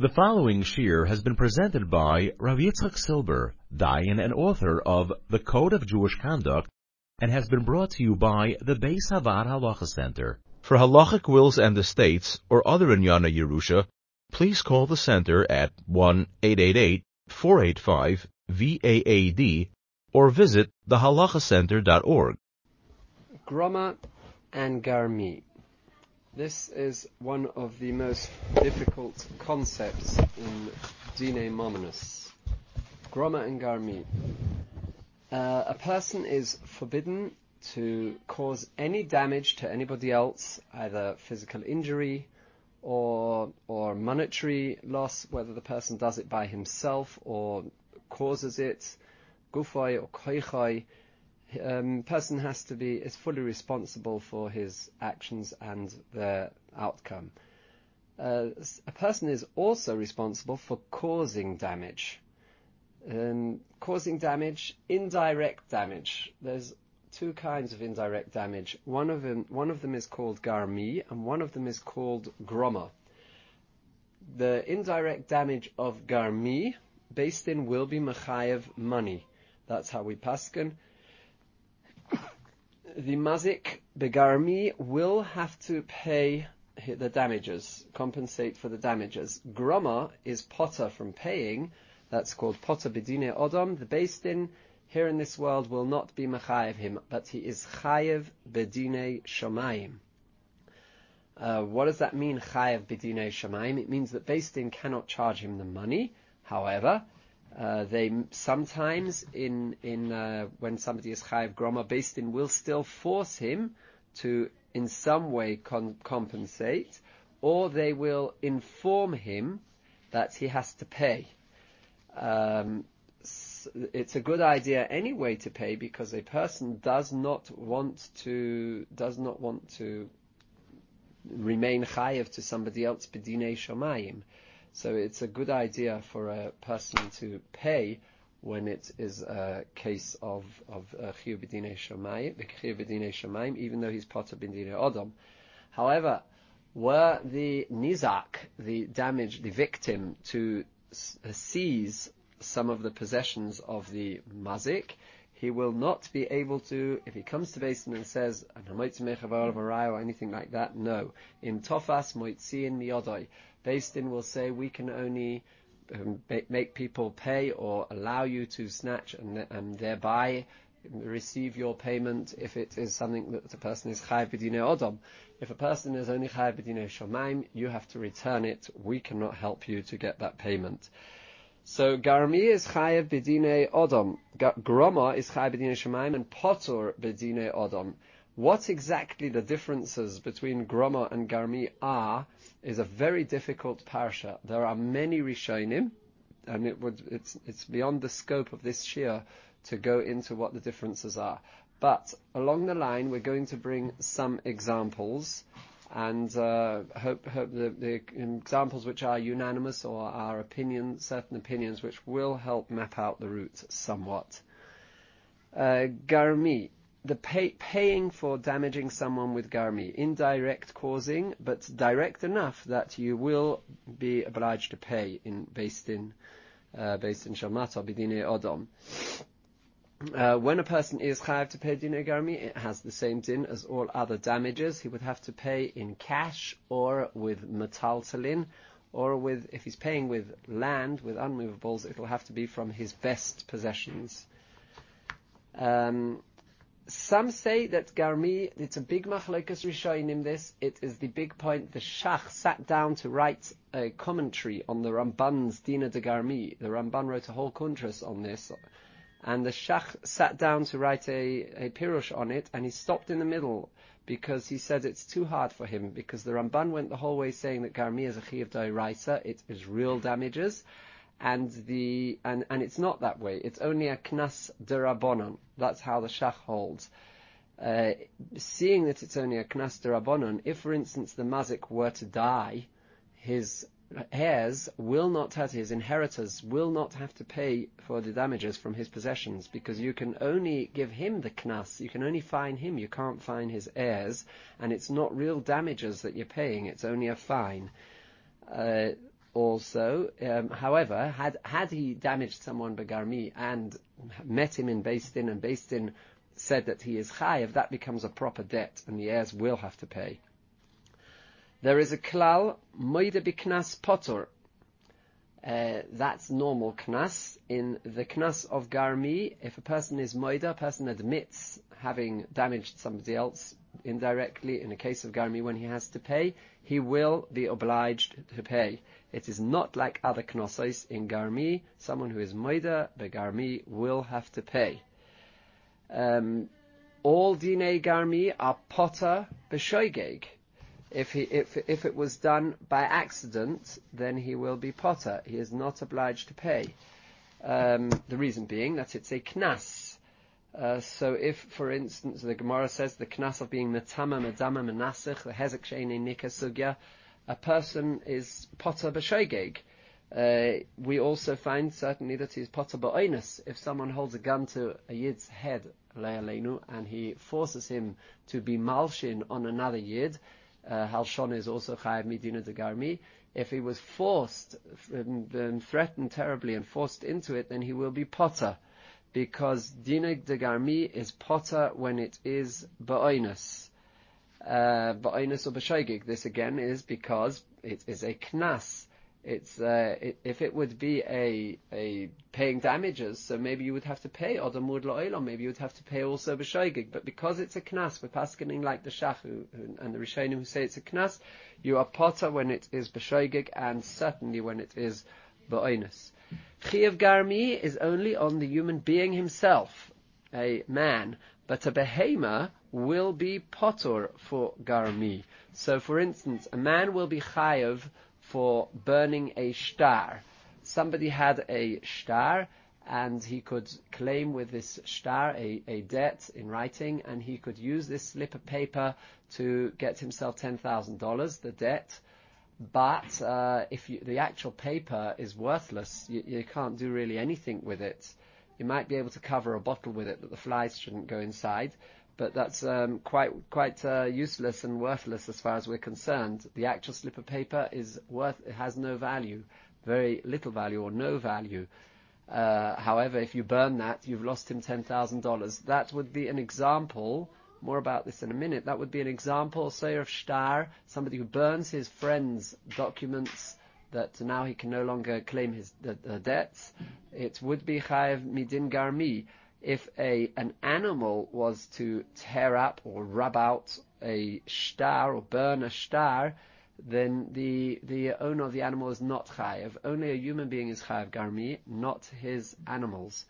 The following shir has been presented by Rav Yitzchak Silber, Dayan and author of The Code of Jewish Conduct, and has been brought to you by the Beis Havad Halacha Center. For halachic wills and estates or other Inyana Yerusha, please call the center at 1-888-485-VAAD or visit thehalachacenter.org. Groma and Garmi. This is one of the most difficult concepts in Dine Mominus. Groma and Garmi. Uh, a person is forbidden to cause any damage to anybody else, either physical injury or or monetary loss, whether the person does it by himself or causes it, gufay or koichai um, person has to be is fully responsible for his actions and their outcome. Uh, a person is also responsible for causing damage. Um, causing damage, indirect damage. There's two kinds of indirect damage. One of them, one of them is called garmi, and one of them is called groma. The indirect damage of garmi, Beis Din, will be mechayev money. That's how we paskin the mazik begarmi will have to pay the damages, compensate for the damages. Groma is potter from paying. That's called potter bedine odom. The din here in this world will not be mechayev him, but he is chayev bedine shomayim. Uh, what does that mean, chayev bedine shomayim? It means that din cannot charge him the money. However, uh, they sometimes in in uh, when somebody is chayiv groma Beis Din will still force him to in some way con- compensate, or they will inform him that he has to pay. Um, it's a good idea anyway to pay because a person does not want to does not want to remain chayiv to somebody else bedine shomayim. So it's a good idea for a person to pay when it is a case of of uh, chiyuv b'dinei shamayim, even though he's part of b'dinei odom. However, were the nizak, the damage, the victim, to uh, seize some of the possessions of the mazik, he will not be able to, if he comes to Beis Din and says, or anything like that, no. In Tofas Moitziin Miodoi, Beis Din will say we can only um, make people pay or allow you to snatch and, and thereby receive your payment if it is something that the person is chayav b'dinei odom. If a person is only chayav b'dinei shomaim, you have to return it. We cannot help you to get that payment. So Garmi is chayav bedine odom, Groma is chayav bedine shemaim, and Potor bedine odom. What exactly the differences between Groma and Garmi are is a very difficult parsha. There are many Rishonim, and it would it's it's beyond the scope of this shir to go into what the differences are. But along the line, we're going to bring some examples and uh, hope, the, examples which are unanimous or are opinion, certain opinions which will help map out the route somewhat. Uh, garmi, the pay, paying for damaging someone with garmi, indirect causing, but direct enough that you will be obliged to pay in Beis Din uh, in shamata bidine odom. Uh, when a person is chayav to pay din garmi, it has the same din as all other damages. He would have to pay in cash or with metaltalin, or with if he's paying with land with unmovables, it'll have to be from his best possessions. Um, some say that Garmi, it's a big machlokas rishonim this, it is the big point, the Shach sat down to write a commentary on the Ramban's Dina de Garmi. The Ramban wrote a whole kuntras on this, and the Shach sat down to write a, a pirush on it, and he stopped in the middle because he said it's too hard for him, because the Ramban went the whole way saying that Garmi is a Chiyav Dairaisa, it is real damages, and the and, and it's not that way. It's only a Knas Derabonon. That's how the Shach holds. Uh, seeing that it's only a Knas Derabonon, if for instance the Mazik were to die, his heirs will not have, his inheritors will not have to pay for the damages from his possessions because you can only give him the knas, you can only fine him, you can't fine his heirs, and it's not real damages that you're paying, it's only a fine. Uh, also. Um, however, had had he damaged someone begarmi and met him in Din and Din said that he is chayiv, that becomes a proper debt, and the heirs will have to pay. There is a klal moide biknas potor. Uh, that's normal knas. In the knas of garmi, if a person is moida, a person admits having damaged somebody else indirectly. In a case of garmi, when he has to pay, he will be obliged to pay. It is not like other knossos in garmi. Someone who is moida begarmi will have to pay. Um, all dine garmi are potter b'shoigeg. If he if if it was done by accident, then he will be potter. He is not obliged to pay. Um, the reason being that it's a knas. Uh, so if, for instance, the Gemara says the knas of being metama, medama, menasich, the hezek sheini nika sugya, a person is potter b'shogeg. Uh, we also find certainly that he's potter ba'oinus. If someone holds a gun to a yid's head, le'aleinu, and he forces him to be malshin on another yid, Halshon is also chayav midina de garmi. If he was forced, um, threatened terribly and forced into it, then he will be potter, because dina de garmi is potter when it is ba'oinus. Uh, or b'shaygig. This again is because it is a knas it's uh, if it would be a a paying damages, so maybe you would have to pay odamud la'olam, maybe you would have to pay also b'shoigig. But because it's a knas, we're paskening like the shachu and the rishonim who say it's a knas, you are potter when it is b'shoigig and certainly when it is ba'oinus. Chiyav garmi is only on the human being himself, a man, but a behema will be potter for garmi. So, for instance, a man will be chayav for burning a shtar. Somebody had a shtar and he could claim with this shtar a, a debt in writing and he could use this slip of paper to get himself $10,000, the debt. But uh, if you, the actual paper is worthless, you, you can't do really anything with it. You might be able to cover a bottle with it that the flies shouldn't go inside, but that's um, quite quite uh, useless and worthless as far as we're concerned. The actual slip of paper is worth has no value, very little value or no value. Uh, however, if you burn that, you've lost him ten thousand dollars. That would be an example. More about this in a minute. That would be an example, say, of shtar, somebody who burns his friend's documents that now he can no longer claim his the, the debts. It would be chayav midin garmi if a an animal was to tear up or rub out a shtar or burn a shtar, then the the owner of the animal is not chayiv. Only a human being is chayiv garmi, not his animals.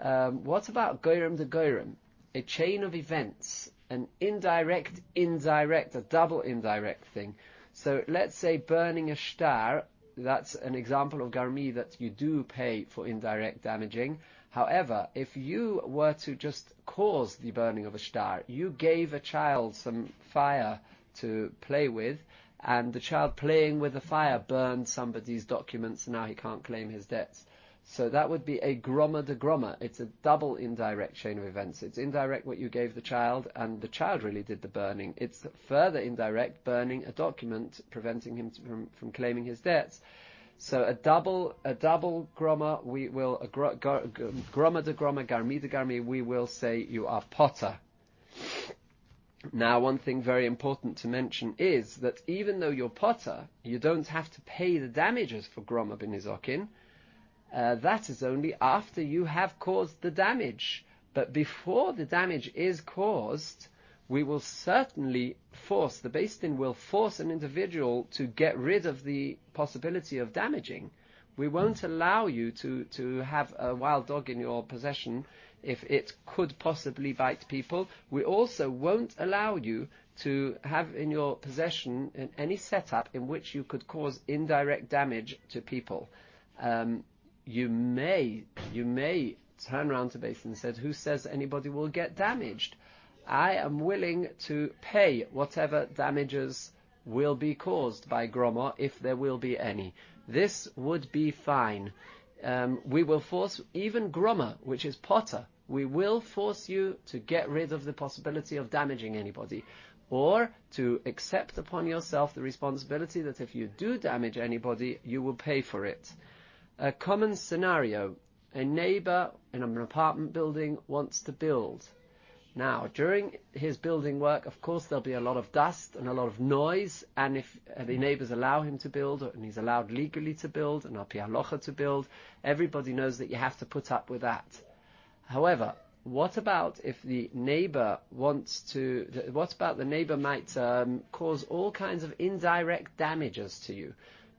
Um, what about goyim de goyim? A chain of events, an indirect, indirect, a double indirect thing. So let's say burning a shtar, that's an example of garmi that you do pay for indirect damaging. However, if you were to just cause the burning of a shtar, you gave a child some fire to play with, and the child playing with the fire burned somebody's documents, and now he can't claim his debts. So that would be a groma de groma. It's a double indirect chain of events. It's indirect what you gave the child, and the child really did the burning. It's further indirect burning a document, preventing him from, from claiming his debts. So a double, a double groma, we will, a gr- groma de groma, garmi de garmi, we will say you are potter. Now, one thing very important to mention is that even though you're potter, you don't have to pay the damages for groma benizokin. Uh, that is only after you have caused the damage. But before the damage is caused, we will certainly force, the Beis will force an individual to get rid of the possibility of damaging. We won't allow you to, to have a wild dog in your possession if it could possibly bite people. We also won't allow you to have in your possession any setup in which you could cause indirect damage to people. Um, you may, you may turn around to Beis and said, who says anybody will get damaged? I am willing to pay whatever damages will be caused by Groma, if there will be any. This would be fine. Um, we will force even Groma, which is Potter, we will force you to get rid of the possibility of damaging anybody. or to accept upon yourself the responsibility that if you do damage anybody, you will pay for it. A common scenario, a neighbor in an apartment building wants to build. Now, during his building work, of course, there'll be a lot of dust and a lot of noise, and if the neighbors allow him to build, and he's allowed legally to build, and api halacha to build, everybody knows that you have to put up with that. However, what about if the neighbor wants to? What about the neighbor might um, cause all kinds of indirect damages to you?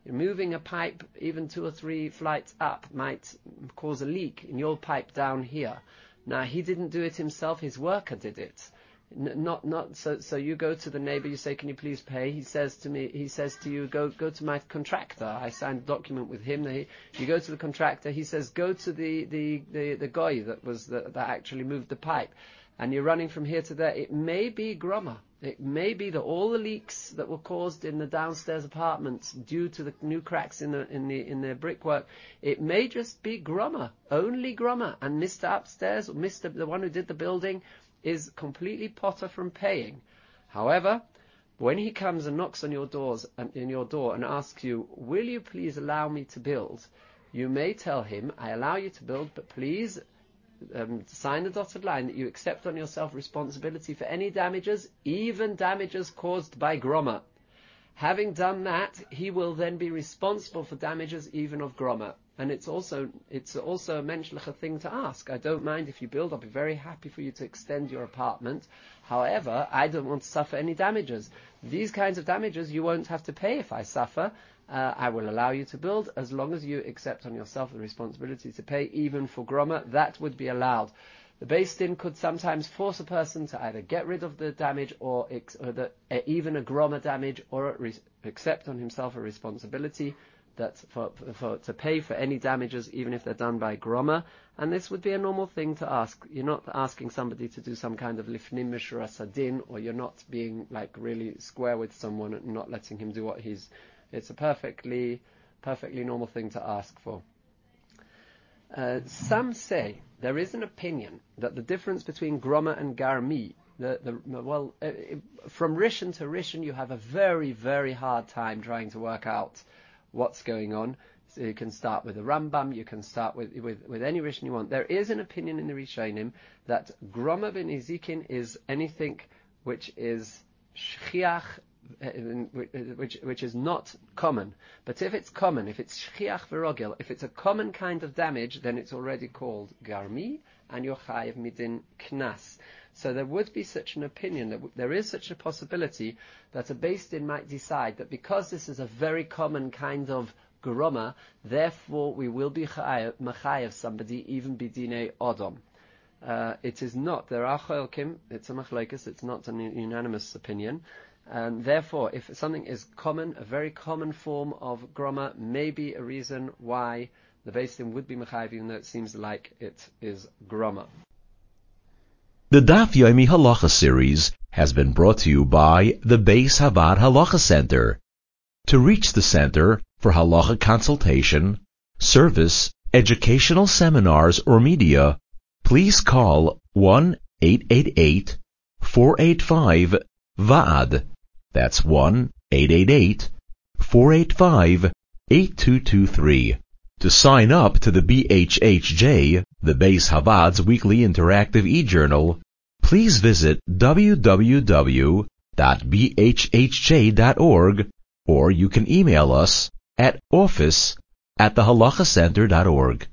Moving a pipe even two or three flights up might cause a leak in your pipe down here. Now he didn't do it himself; his worker did it. Not not so so you go to the neighbor you say can you please pay? He says to me he says to you go go to my contractor. I signed a document with him. He, you go to the contractor. He says go to the the the, the guy that was the, that actually moved the pipe. And you're running from here to there. It may be groma it may be that all the leaks that were caused in the downstairs apartments due to the new cracks in the in the in the brickwork, it may just be groma, only groma, and Mr. Upstairs, Mr. the one who did the building, is completely potter from paying. However, when he comes and knocks on your doors and in your door and asks you, "Will you please allow me to build?" you may tell him, "I allow you to build, but please um, sign the dotted line that you accept on yourself responsibility for any damages, even damages caused by groma." Having done that, he will then be responsible for damages even of groma. And it's also it's also a menschliche thing to ask. I don't mind if you build. I'll be very happy for you to extend your apartment. However, I don't want to suffer any damages. These kinds of damages you won't have to pay if I suffer. Uh, I will allow you to build as long as you accept on yourself the responsibility to pay, even for groma. That would be allowed. The Din could sometimes force a person to either get rid of the damage or, the, even a groma damage or accept on himself a responsibility that for, for, to pay for any damages, even if they're done by groma, and this would be a normal thing to ask. You're not asking somebody to do some kind of lifnim mishra sadin, or you're not being like really square with someone and not letting him do what he's. It's a perfectly, perfectly normal thing to ask for. Uh, some say there is an opinion that the difference between groma and garmi the, the, well, uh, from Rishon to Rishon, you have a very, very hard time trying to work out what's going on. So you can start with the Rambam, you can start with, with, with any Rishon you want. There is an opinion in the Rishonim that Groma benizokin is anything which is shchiach, uh, which, which is not common. But if it's common, if it's shchiach v'rogil, if it's a common kind of damage, then it's already called garmi, and you're chayiv midin knas. So there would be such an opinion that there is such a possibility that a Beis Din might decide that because this is a very common kind of groma, therefore we will be machayev somebody even bidine odom. Uh, it is not. There are cholkim. It's a machlekes. It's not a unanimous opinion. And therefore, if something is common, a very common form of groma, may be a reason why the Beis Din would be machayev, even though it seems like it is groma. The Daf Yomi Halacha series has been brought to you by the Beis Havad Halacha Center. To reach the center for halacha consultation, service, educational seminars, or media, please call 1-888-485-VAAD. That's 1-888-485-8223. To sign up to the BHHJ, the Beis Havad's weekly interactive e-journal, please visit www.bhhj.org or you can email us at office at thehalakhacenter.org.